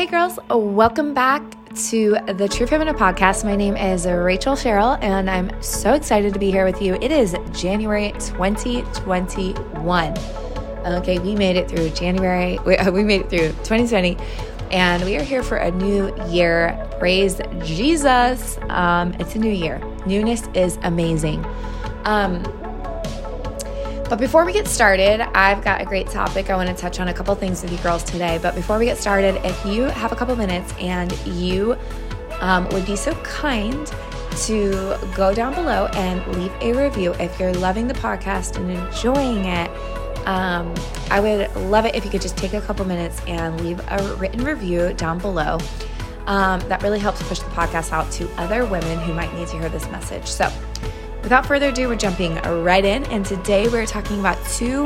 Hey, girls, welcome back to the True Feminine Podcast. My name is Rachel Cheryl, and I'm so excited to be here with you. It is January 2021. Okay, we made it through January, we, we made it through 2020, and we are here for a new year. Praise Jesus. Um, it's a new year. Newness is amazing. Um, but before we get started, I've got a great topic. I want to touch on a couple things with you girls today. But before we get started, if you have a couple minutes and you um, would be so kind to go down below and leave a review if you're loving the podcast and enjoying it. Um, I would love it if you could just take a couple minutes and leave a written review down below. Um, that really helps push the podcast out to other women who might need to hear this message. So, Without further ado, we're jumping right in. And today we're talking about two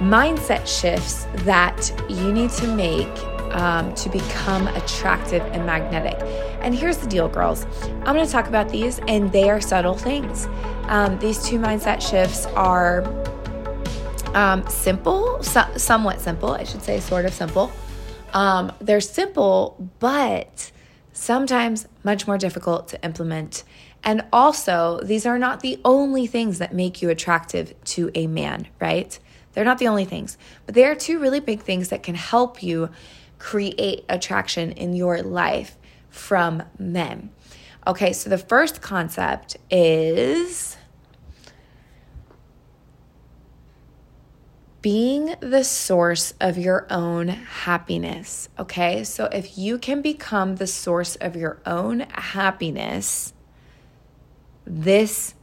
mindset shifts that you need to make um, to become attractive and magnetic. And here's the deal, girls. I'm going to talk about these, and they are subtle things. Um, these two mindset shifts are um, simple, so- somewhat simple, I should say, sort of simple. Um, they're simple, but sometimes much more difficult to implement and also, these are not the only things that make you attractive to a man, right? They're not the only things, but they are two really big things that can help you create attraction in your life from men. Okay, so the first concept is being the source of your own happiness. Okay, so if you can become the source of your own happiness, this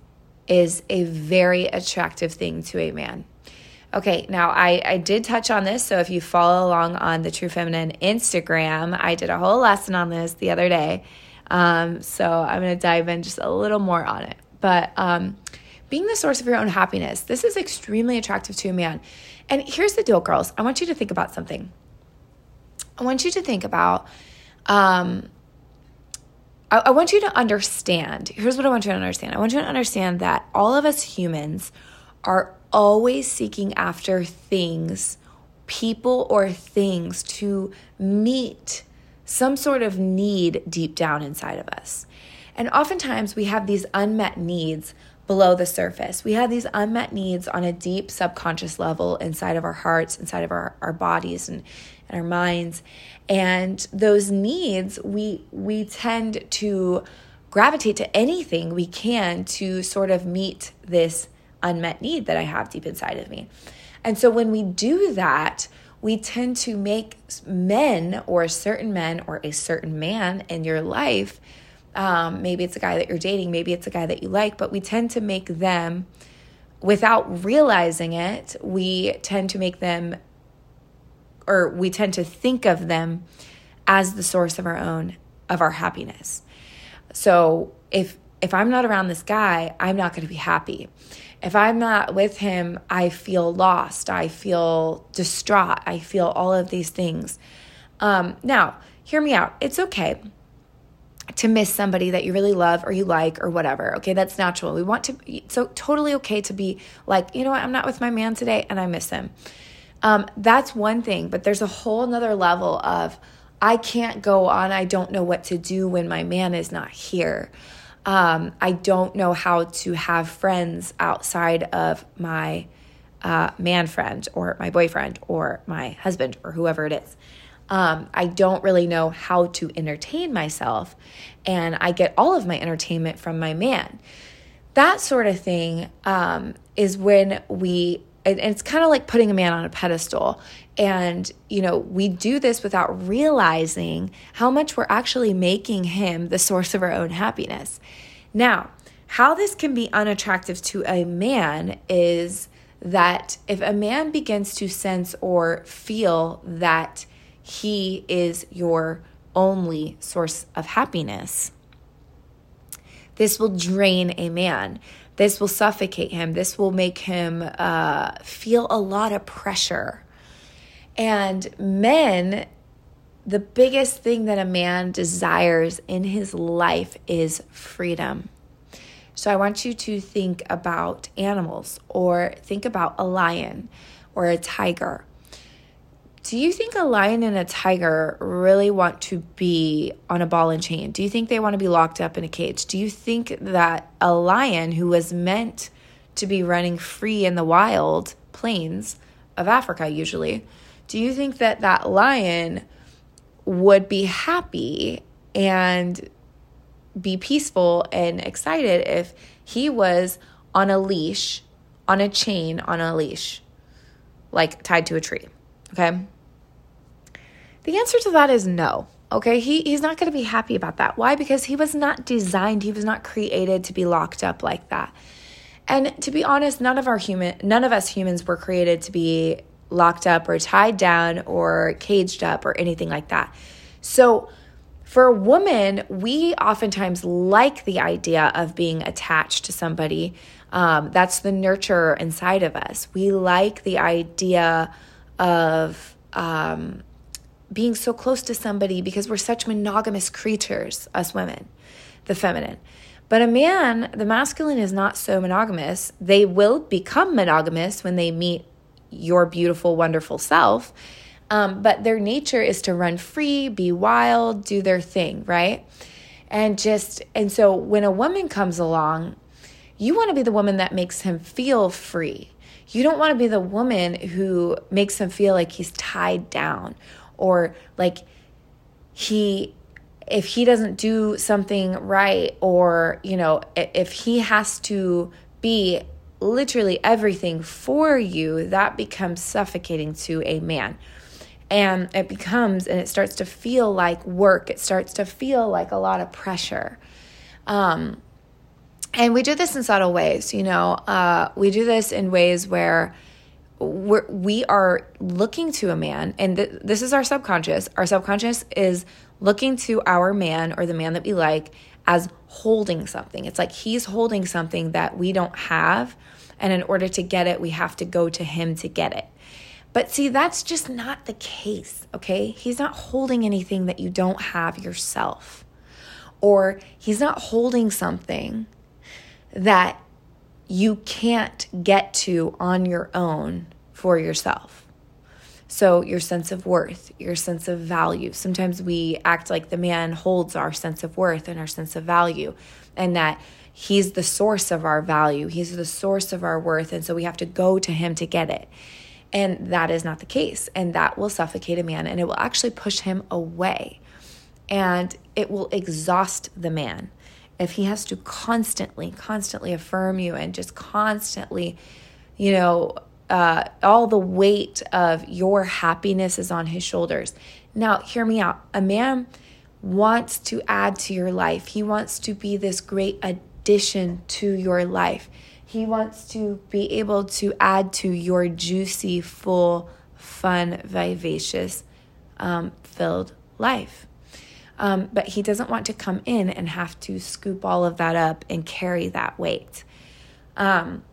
is a very attractive thing to a man. Okay, now I, I did touch on this. So if you follow along on the True Feminine Instagram, I did a whole lesson on this the other day. Um, so I'm going to dive in just a little more on it. But um, being the source of your own happiness, this is extremely attractive to a man. And here's the deal, girls. I want you to think about something. I want you to think about um, I, I want you to understand. Here's what I want you to understand. I want you to understand that all of us humans are always seeking after things, people, or things to meet some sort of need deep down inside of us. And oftentimes we have these unmet needs below the surface. We have these unmet needs on a deep subconscious level inside of our hearts, inside of our, our bodies and, and our minds. And those needs, we we tend to gravitate to anything we can to sort of meet this unmet need that I have deep inside of me. And so when we do that, we tend to make men or certain men or a certain man in your life um, maybe it's a guy that you're dating, maybe it's a guy that you like, but we tend to make them, without realizing it, we tend to make them, or we tend to think of them as the source of our own, of our happiness. So if, if I'm not around this guy, I'm not going to be happy. If I'm not with him, I feel lost. I feel distraught. I feel all of these things. Um, now, hear me out. It's okay to miss somebody that you really love or you like or whatever. Okay, that's natural. We want to, so totally okay to be like, you know what, I'm not with my man today and I miss him. Um, that's one thing, but there's a whole nother level of I can't go on. I don't know what to do when my man is not here. Um, I don't know how to have friends outside of my uh, man friend or my boyfriend or my husband or whoever it is. Um, I don't really know how to entertain myself, and I get all of my entertainment from my man. That sort of thing um, is when we, and it's kind of like putting a man on a pedestal. And, you know, we do this without realizing how much we're actually making him the source of our own happiness. Now, how this can be unattractive to a man is that if a man begins to sense or feel that he is your only source of happiness. This will drain a man. This will suffocate him. This will make him uh, feel a lot of pressure. And men, the biggest thing that a man desires in his life is freedom. So I want you to think about animals or think about a lion or a tiger do you think a lion and a tiger really want to be on a ball and chain? Do you think they want to be locked up in a cage? Do you think that a lion who was meant to be running free in the wild plains of Africa, usually, do you think that that lion would be happy and be peaceful and excited if he was on a leash, on a chain, on a leash, like tied to a tree? Okay. The answer to that is no. Okay, he, he's not going to be happy about that. Why? Because he was not designed, he was not created to be locked up like that. And to be honest, none of our human none of us humans were created to be locked up or tied down or caged up or anything like that. So for a woman, we oftentimes like the idea of being attached to somebody. Um, that's the nurture inside of us. We like the idea of um, being so close to somebody because we're such monogamous creatures, us women, the feminine. But a man, the masculine is not so monogamous. They will become monogamous when they meet your beautiful, wonderful self. Um, but their nature is to run free, be wild, do their thing, right? And just, and so when a woman comes along, you want to be the woman that makes him feel free. You don't want to be the woman who makes him feel like he's tied down or like he if he doesn't do something right or you know if he has to be literally everything for you that becomes suffocating to a man. And it becomes and it starts to feel like work. It starts to feel like a lot of pressure. Um, and we do this in subtle ways you know uh, we do this in ways where we're, we are looking to a man, and th- this is our subconscious. Our subconscious is looking to our man or the man that we like as holding something. It's like he's holding something that we don't have. And in order to get it, we have to go to him to get it. But see, that's just not the case, okay? He's not holding anything that you don't have yourself. Or he's not holding something that you can't get to on your own for yourself. So, your sense of worth, your sense of value. Sometimes we act like the man holds our sense of worth and our sense of value, and that he's the source of our value, he's the source of our worth. And so we have to go to him to get it. And that is not the case. And that will suffocate a man and it will actually push him away. And it will exhaust the man if he has to constantly, constantly affirm you and just constantly, you know, uh, all the weight of your happiness is on his shoulders. Now, hear me out. A man wants to add to your life, he wants to be this great addition to your life. He wants to be able to add to your juicy, full, fun, vivacious, um, filled life. Um, but he doesn't want to come in and have to scoop all of that up and carry that weight. Um,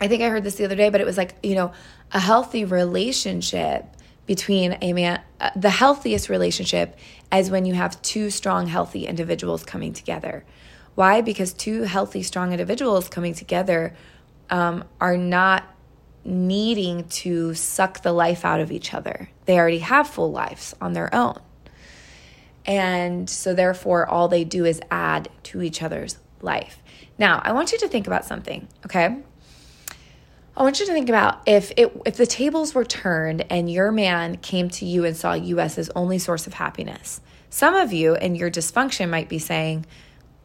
I think I heard this the other day, but it was like, you know, a healthy relationship between a man, uh, the healthiest relationship is when you have two strong, healthy individuals coming together. Why? Because two healthy, strong individuals coming together um, are not needing to suck the life out of each other. They already have full lives on their own. And so, therefore, all they do is add to each other's life. Now, I want you to think about something, okay? I want you to think about if it if the tables were turned and your man came to you and saw you as his only source of happiness. Some of you in your dysfunction might be saying,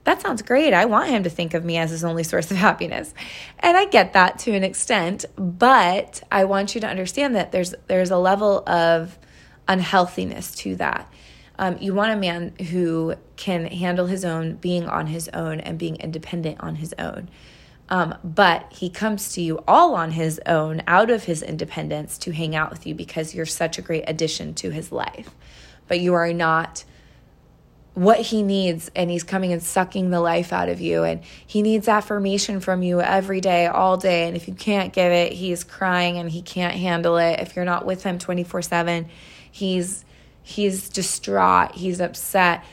that sounds great. I want him to think of me as his only source of happiness. And I get that to an extent, but I want you to understand that there's there's a level of unhealthiness to that. Um, you want a man who can handle his own, being on his own, and being independent on his own. Um, but he comes to you all on his own, out of his independence, to hang out with you because you're such a great addition to his life. But you are not what he needs, and he's coming and sucking the life out of you. And he needs affirmation from you every day, all day. And if you can't give it, he's crying and he can't handle it. If you're not with him 24 7, he's he's distraught, he's upset,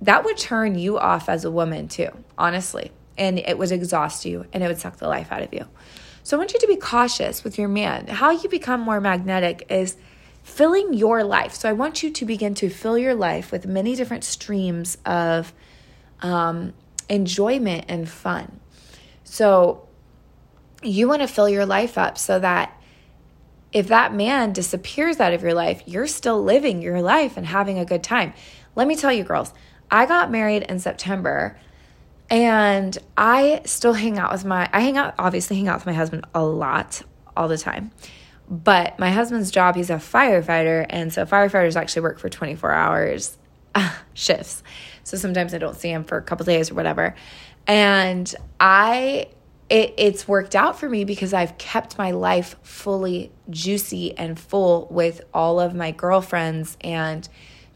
that would turn you off as a woman too, honestly. And it would exhaust you and it would suck the life out of you. So I want you to be cautious with your man. How you become more magnetic is filling your life. So I want you to begin to fill your life with many different streams of um, enjoyment and fun. So you want to fill your life up so that if that man disappears out of your life, you're still living your life and having a good time. Let me tell you, girls, I got married in September and I still hang out with my, I hang out, obviously, hang out with my husband a lot, all the time. But my husband's job, he's a firefighter. And so firefighters actually work for 24 hours shifts. So sometimes I don't see him for a couple days or whatever. And I, it, it's worked out for me because I've kept my life fully juicy and full with all of my girlfriends and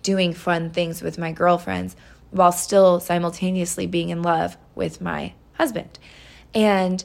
doing fun things with my girlfriends while still simultaneously being in love with my husband. And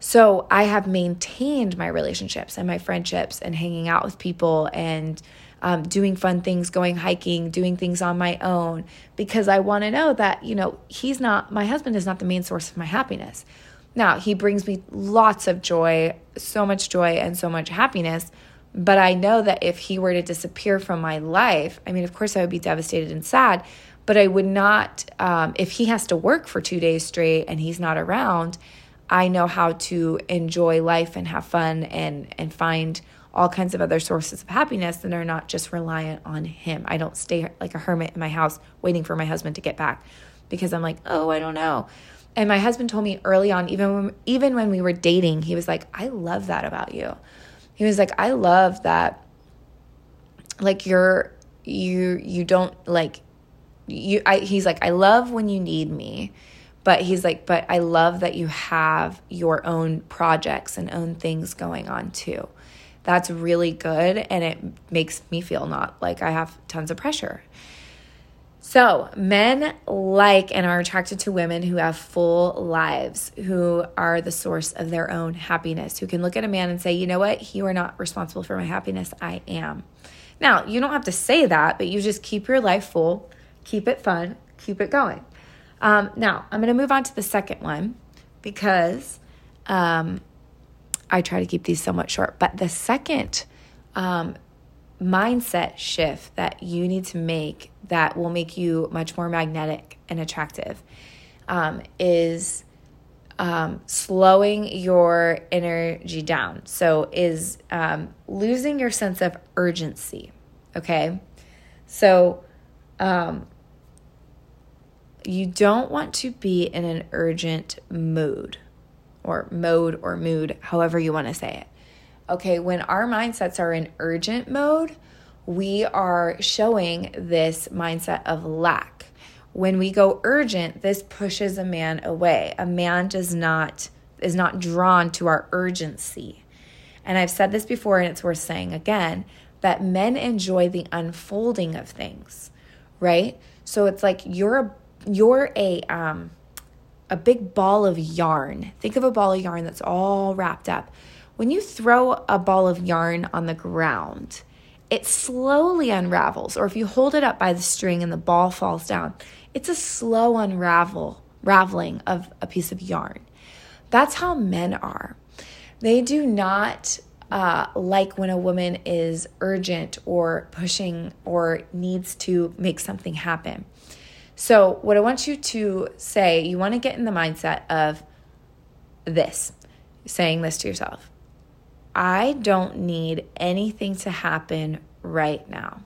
so I have maintained my relationships and my friendships and hanging out with people and um, doing fun things, going hiking, doing things on my own, because I want to know that, you know, he's not, my husband is not the main source of my happiness. Now, he brings me lots of joy, so much joy, and so much happiness. But I know that if he were to disappear from my life, I mean, of course, I would be devastated and sad, but I would not, um, if he has to work for two days straight and he's not around, I know how to enjoy life and have fun and and find all kinds of other sources of happiness that are not just reliant on him. I don't stay like a hermit in my house waiting for my husband to get back because I'm like, "Oh, I don't know." And my husband told me early on even when, even when we were dating, he was like, "I love that about you." He was like, "I love that like you're you you don't like you I he's like, "I love when you need me." But he's like, but I love that you have your own projects and own things going on too. That's really good. And it makes me feel not like I have tons of pressure. So, men like and are attracted to women who have full lives, who are the source of their own happiness, who can look at a man and say, you know what, you are not responsible for my happiness, I am. Now, you don't have to say that, but you just keep your life full, keep it fun, keep it going. Um, now, I'm going to move on to the second one because um, I try to keep these somewhat short. But the second um, mindset shift that you need to make that will make you much more magnetic and attractive um, is um, slowing your energy down. So, is um, losing your sense of urgency. Okay. So, um, you don't want to be in an urgent mood or mode or mood, however you want to say it. Okay, when our mindsets are in urgent mode, we are showing this mindset of lack. When we go urgent, this pushes a man away. A man does not is not drawn to our urgency. And I've said this before and it's worth saying again that men enjoy the unfolding of things, right? So it's like you're a you're a um a big ball of yarn. Think of a ball of yarn that's all wrapped up. When you throw a ball of yarn on the ground, it slowly unravels. Or if you hold it up by the string and the ball falls down, it's a slow unravel, raveling of a piece of yarn. That's how men are. They do not uh, like when a woman is urgent or pushing or needs to make something happen. So, what I want you to say, you want to get in the mindset of this, saying this to yourself I don't need anything to happen right now.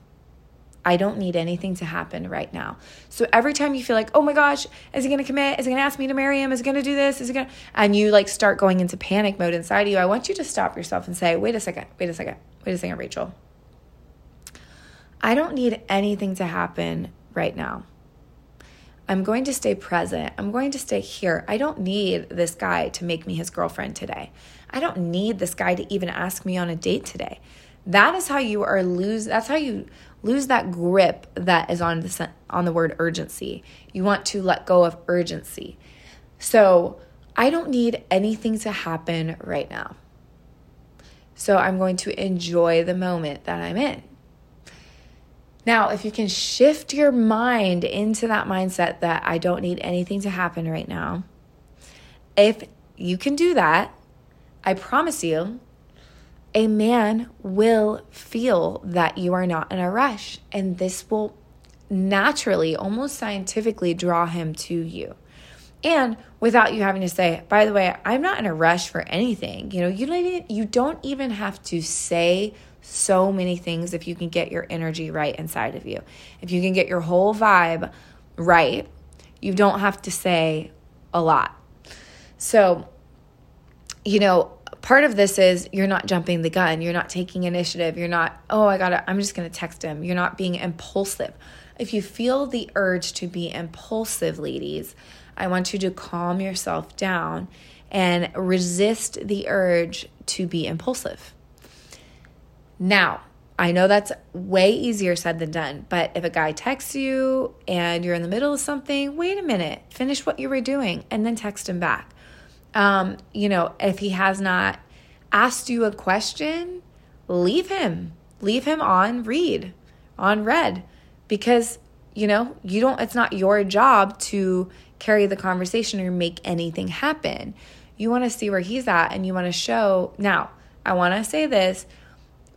I don't need anything to happen right now. So every time you feel like, oh my gosh, is he gonna commit? Is he gonna ask me to marry him? Is he gonna do this? Is he gonna and you like start going into panic mode inside of you, I want you to stop yourself and say, wait a second, wait a second, wait a second, Rachel. I don't need anything to happen right now. I'm going to stay present. I'm going to stay here. I don't need this guy to make me his girlfriend today. I don't need this guy to even ask me on a date today. That is how you are lose that's how you lose that grip that is on the on the word urgency. You want to let go of urgency. So, I don't need anything to happen right now. So, I'm going to enjoy the moment that I'm in. Now, if you can shift your mind into that mindset that I don't need anything to happen right now, if you can do that, I promise you, a man will feel that you are not in a rush, and this will naturally, almost scientifically, draw him to you. And without you having to say, by the way, I'm not in a rush for anything. You know, you don't, you don't even have to say so many things if you can get your energy right inside of you. If you can get your whole vibe right, you don't have to say a lot. So, you know, part of this is you're not jumping the gun, you're not taking initiative, you're not, oh, I gotta, I'm just gonna text him. You're not being impulsive. If you feel the urge to be impulsive, ladies, I want you to calm yourself down and resist the urge to be impulsive. Now, I know that's way easier said than done, but if a guy texts you and you're in the middle of something, wait a minute, finish what you were doing and then text him back. Um, you know, if he has not asked you a question, leave him. Leave him on read, on read, because, you know, you don't, it's not your job to carry the conversation or make anything happen. You want to see where he's at and you want to show. Now, I want to say this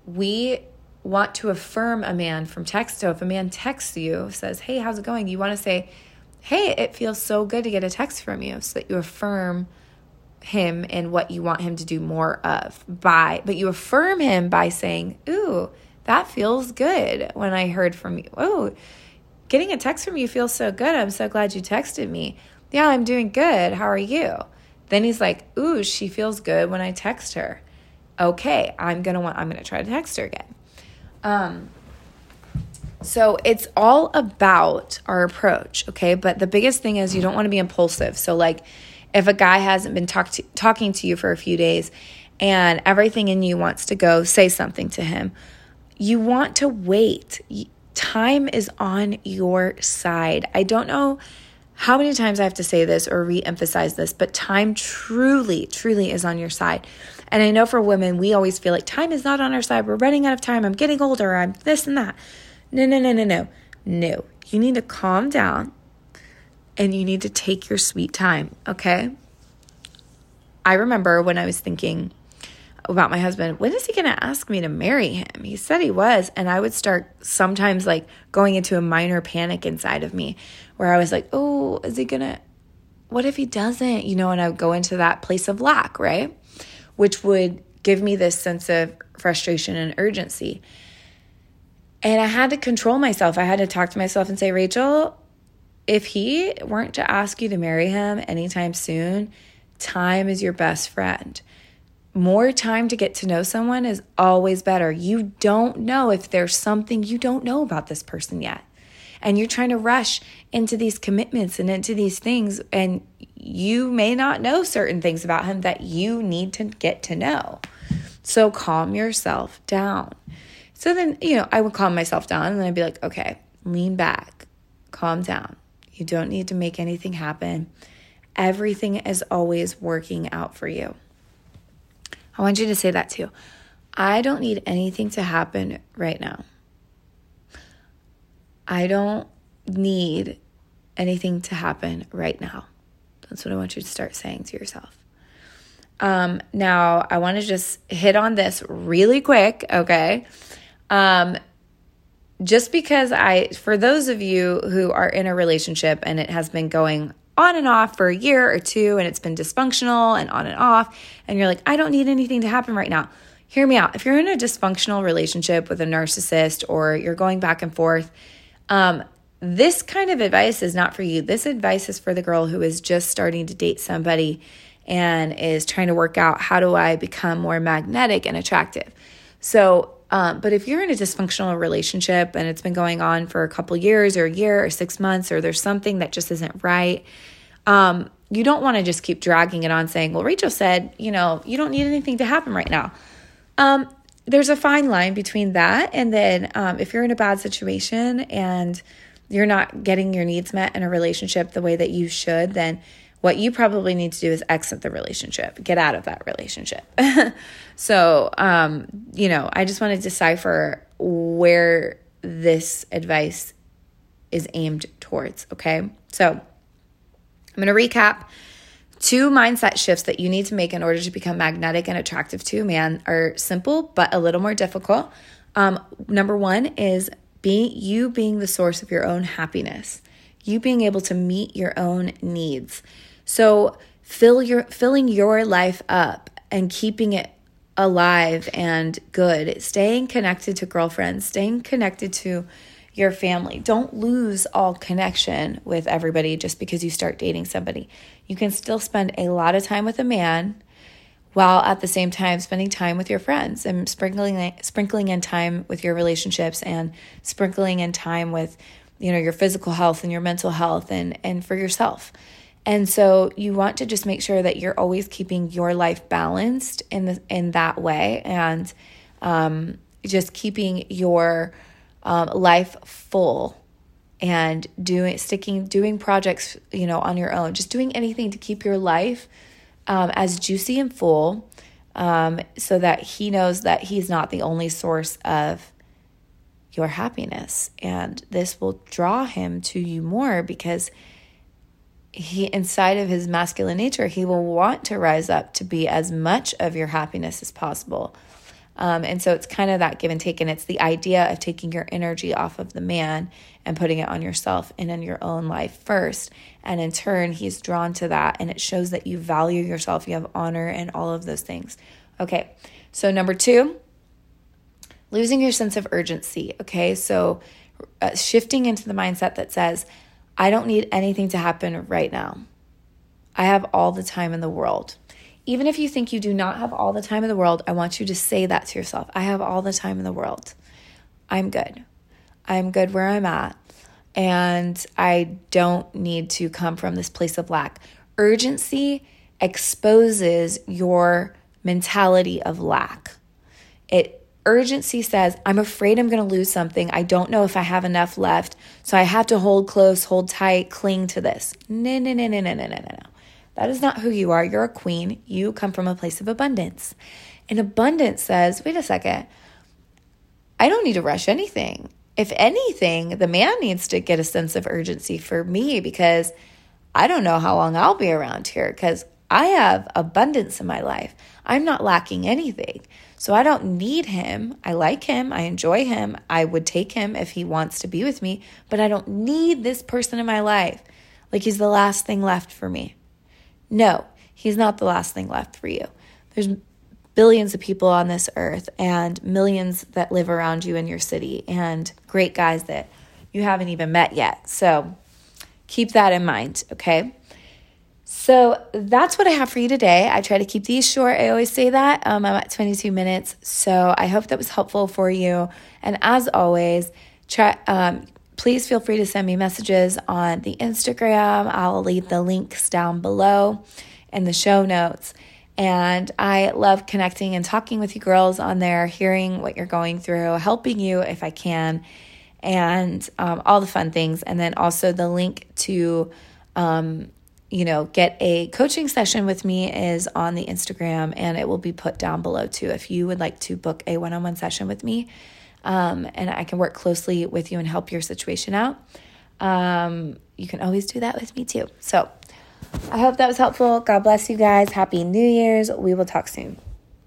we want to affirm a man from text. So if a man texts you, says, Hey, how's it going? You want to say, Hey, it feels so good to get a text from you so that you affirm him and what you want him to do more of by but you affirm him by saying ooh that feels good when i heard from you oh getting a text from you feels so good i'm so glad you texted me yeah i'm doing good how are you then he's like ooh she feels good when i text her okay, I'm gonna want I'm gonna try to text her again. Um so it's all about our approach, okay? But the biggest thing is you don't want to be impulsive. So like if a guy hasn't been talk to, talking to you for a few days and everything in you wants to go say something to him, you want to wait. Time is on your side. I don't know how many times I have to say this or re emphasize this, but time truly, truly is on your side. And I know for women, we always feel like time is not on our side. We're running out of time. I'm getting older. I'm this and that. No, no, no, no, no. No. You need to calm down and you need to take your sweet time, okay? I remember when I was thinking about my husband, when is he going to ask me to marry him? He said he was. And I would start sometimes like going into a minor panic inside of me where I was like, oh, is he going to, what if he doesn't? You know, and I would go into that place of lack, right? which would give me this sense of frustration and urgency. And I had to control myself. I had to talk to myself and say, Rachel, if he weren't to ask you to marry him anytime soon, time is your best friend. More time to get to know someone is always better. You don't know if there's something you don't know about this person yet. And you're trying to rush into these commitments and into these things, and you may not know certain things about him that you need to get to know. So calm yourself down. So then, you know, I would calm myself down and then I'd be like, okay, lean back, calm down. You don't need to make anything happen. Everything is always working out for you. I want you to say that too. I don't need anything to happen right now. I don't need anything to happen right now. That's what I want you to start saying to yourself. Um, now, I want to just hit on this really quick, okay? Um, just because I, for those of you who are in a relationship and it has been going on and off for a year or two and it's been dysfunctional and on and off, and you're like, I don't need anything to happen right now. Hear me out. If you're in a dysfunctional relationship with a narcissist or you're going back and forth, um, this kind of advice is not for you. This advice is for the girl who is just starting to date somebody and is trying to work out how do I become more magnetic and attractive. So, um, but if you're in a dysfunctional relationship and it's been going on for a couple years or a year or six months, or there's something that just isn't right, um, you don't want to just keep dragging it on saying, well, Rachel said, you know, you don't need anything to happen right now. Um, there's a fine line between that and then um, if you're in a bad situation and you're not getting your needs met in a relationship the way that you should, then what you probably need to do is exit the relationship, get out of that relationship. so, um, you know, I just want to decipher where this advice is aimed towards. Okay. So, I'm going to recap two mindset shifts that you need to make in order to become magnetic and attractive to a man are simple but a little more difficult. Um, number one is being you being the source of your own happiness, you being able to meet your own needs. So fill your filling your life up and keeping it alive and good, staying connected to girlfriends, staying connected to your family. Don't lose all connection with everybody just because you start dating somebody. You can still spend a lot of time with a man while at the same time spending time with your friends and sprinkling sprinkling in time with your relationships and sprinkling in time with you know your physical health and your mental health and and for yourself. And so you want to just make sure that you're always keeping your life balanced in the in that way and um, just keeping your um, life full and doing sticking doing projects you know on your own. Just doing anything to keep your life um, as juicy and full um, so that he knows that he's not the only source of your happiness. And this will draw him to you more because he inside of his masculine nature he will want to rise up to be as much of your happiness as possible um, and so it's kind of that give and take. And it's the idea of taking your energy off of the man and putting it on yourself and in your own life first. And in turn, he's drawn to that. And it shows that you value yourself, you have honor, and all of those things. Okay. So, number two, losing your sense of urgency. Okay. So, uh, shifting into the mindset that says, I don't need anything to happen right now. I have all the time in the world. Even if you think you do not have all the time in the world, I want you to say that to yourself. I have all the time in the world. I'm good. I'm good where I'm at. And I don't need to come from this place of lack. Urgency exposes your mentality of lack. It urgency says, I'm afraid I'm going to lose something. I don't know if I have enough left. So I have to hold close, hold tight, cling to this. No, no, no, no, no, no, no, no. That is not who you are. You're a queen. You come from a place of abundance. And abundance says, wait a second, I don't need to rush anything. If anything, the man needs to get a sense of urgency for me because I don't know how long I'll be around here because I have abundance in my life. I'm not lacking anything. So I don't need him. I like him. I enjoy him. I would take him if he wants to be with me, but I don't need this person in my life. Like he's the last thing left for me. No, he's not the last thing left for you. There's billions of people on this earth and millions that live around you in your city and great guys that you haven't even met yet. So keep that in mind, okay? So that's what I have for you today. I try to keep these short. I always say that. Um, I'm at 22 minutes. So I hope that was helpful for you. And as always, try, um, please feel free to send me messages on the Instagram. I'll leave the links down below in the show notes. And I love connecting and talking with you girls on there, hearing what you're going through, helping you if I can, and um, all the fun things. And then also the link to, um, you know, get a coaching session with me is on the Instagram and it will be put down below too. If you would like to book a one on one session with me, um, and I can work closely with you and help your situation out, um, you can always do that with me too. So I hope that was helpful. God bless you guys. Happy New Year's. We will talk soon.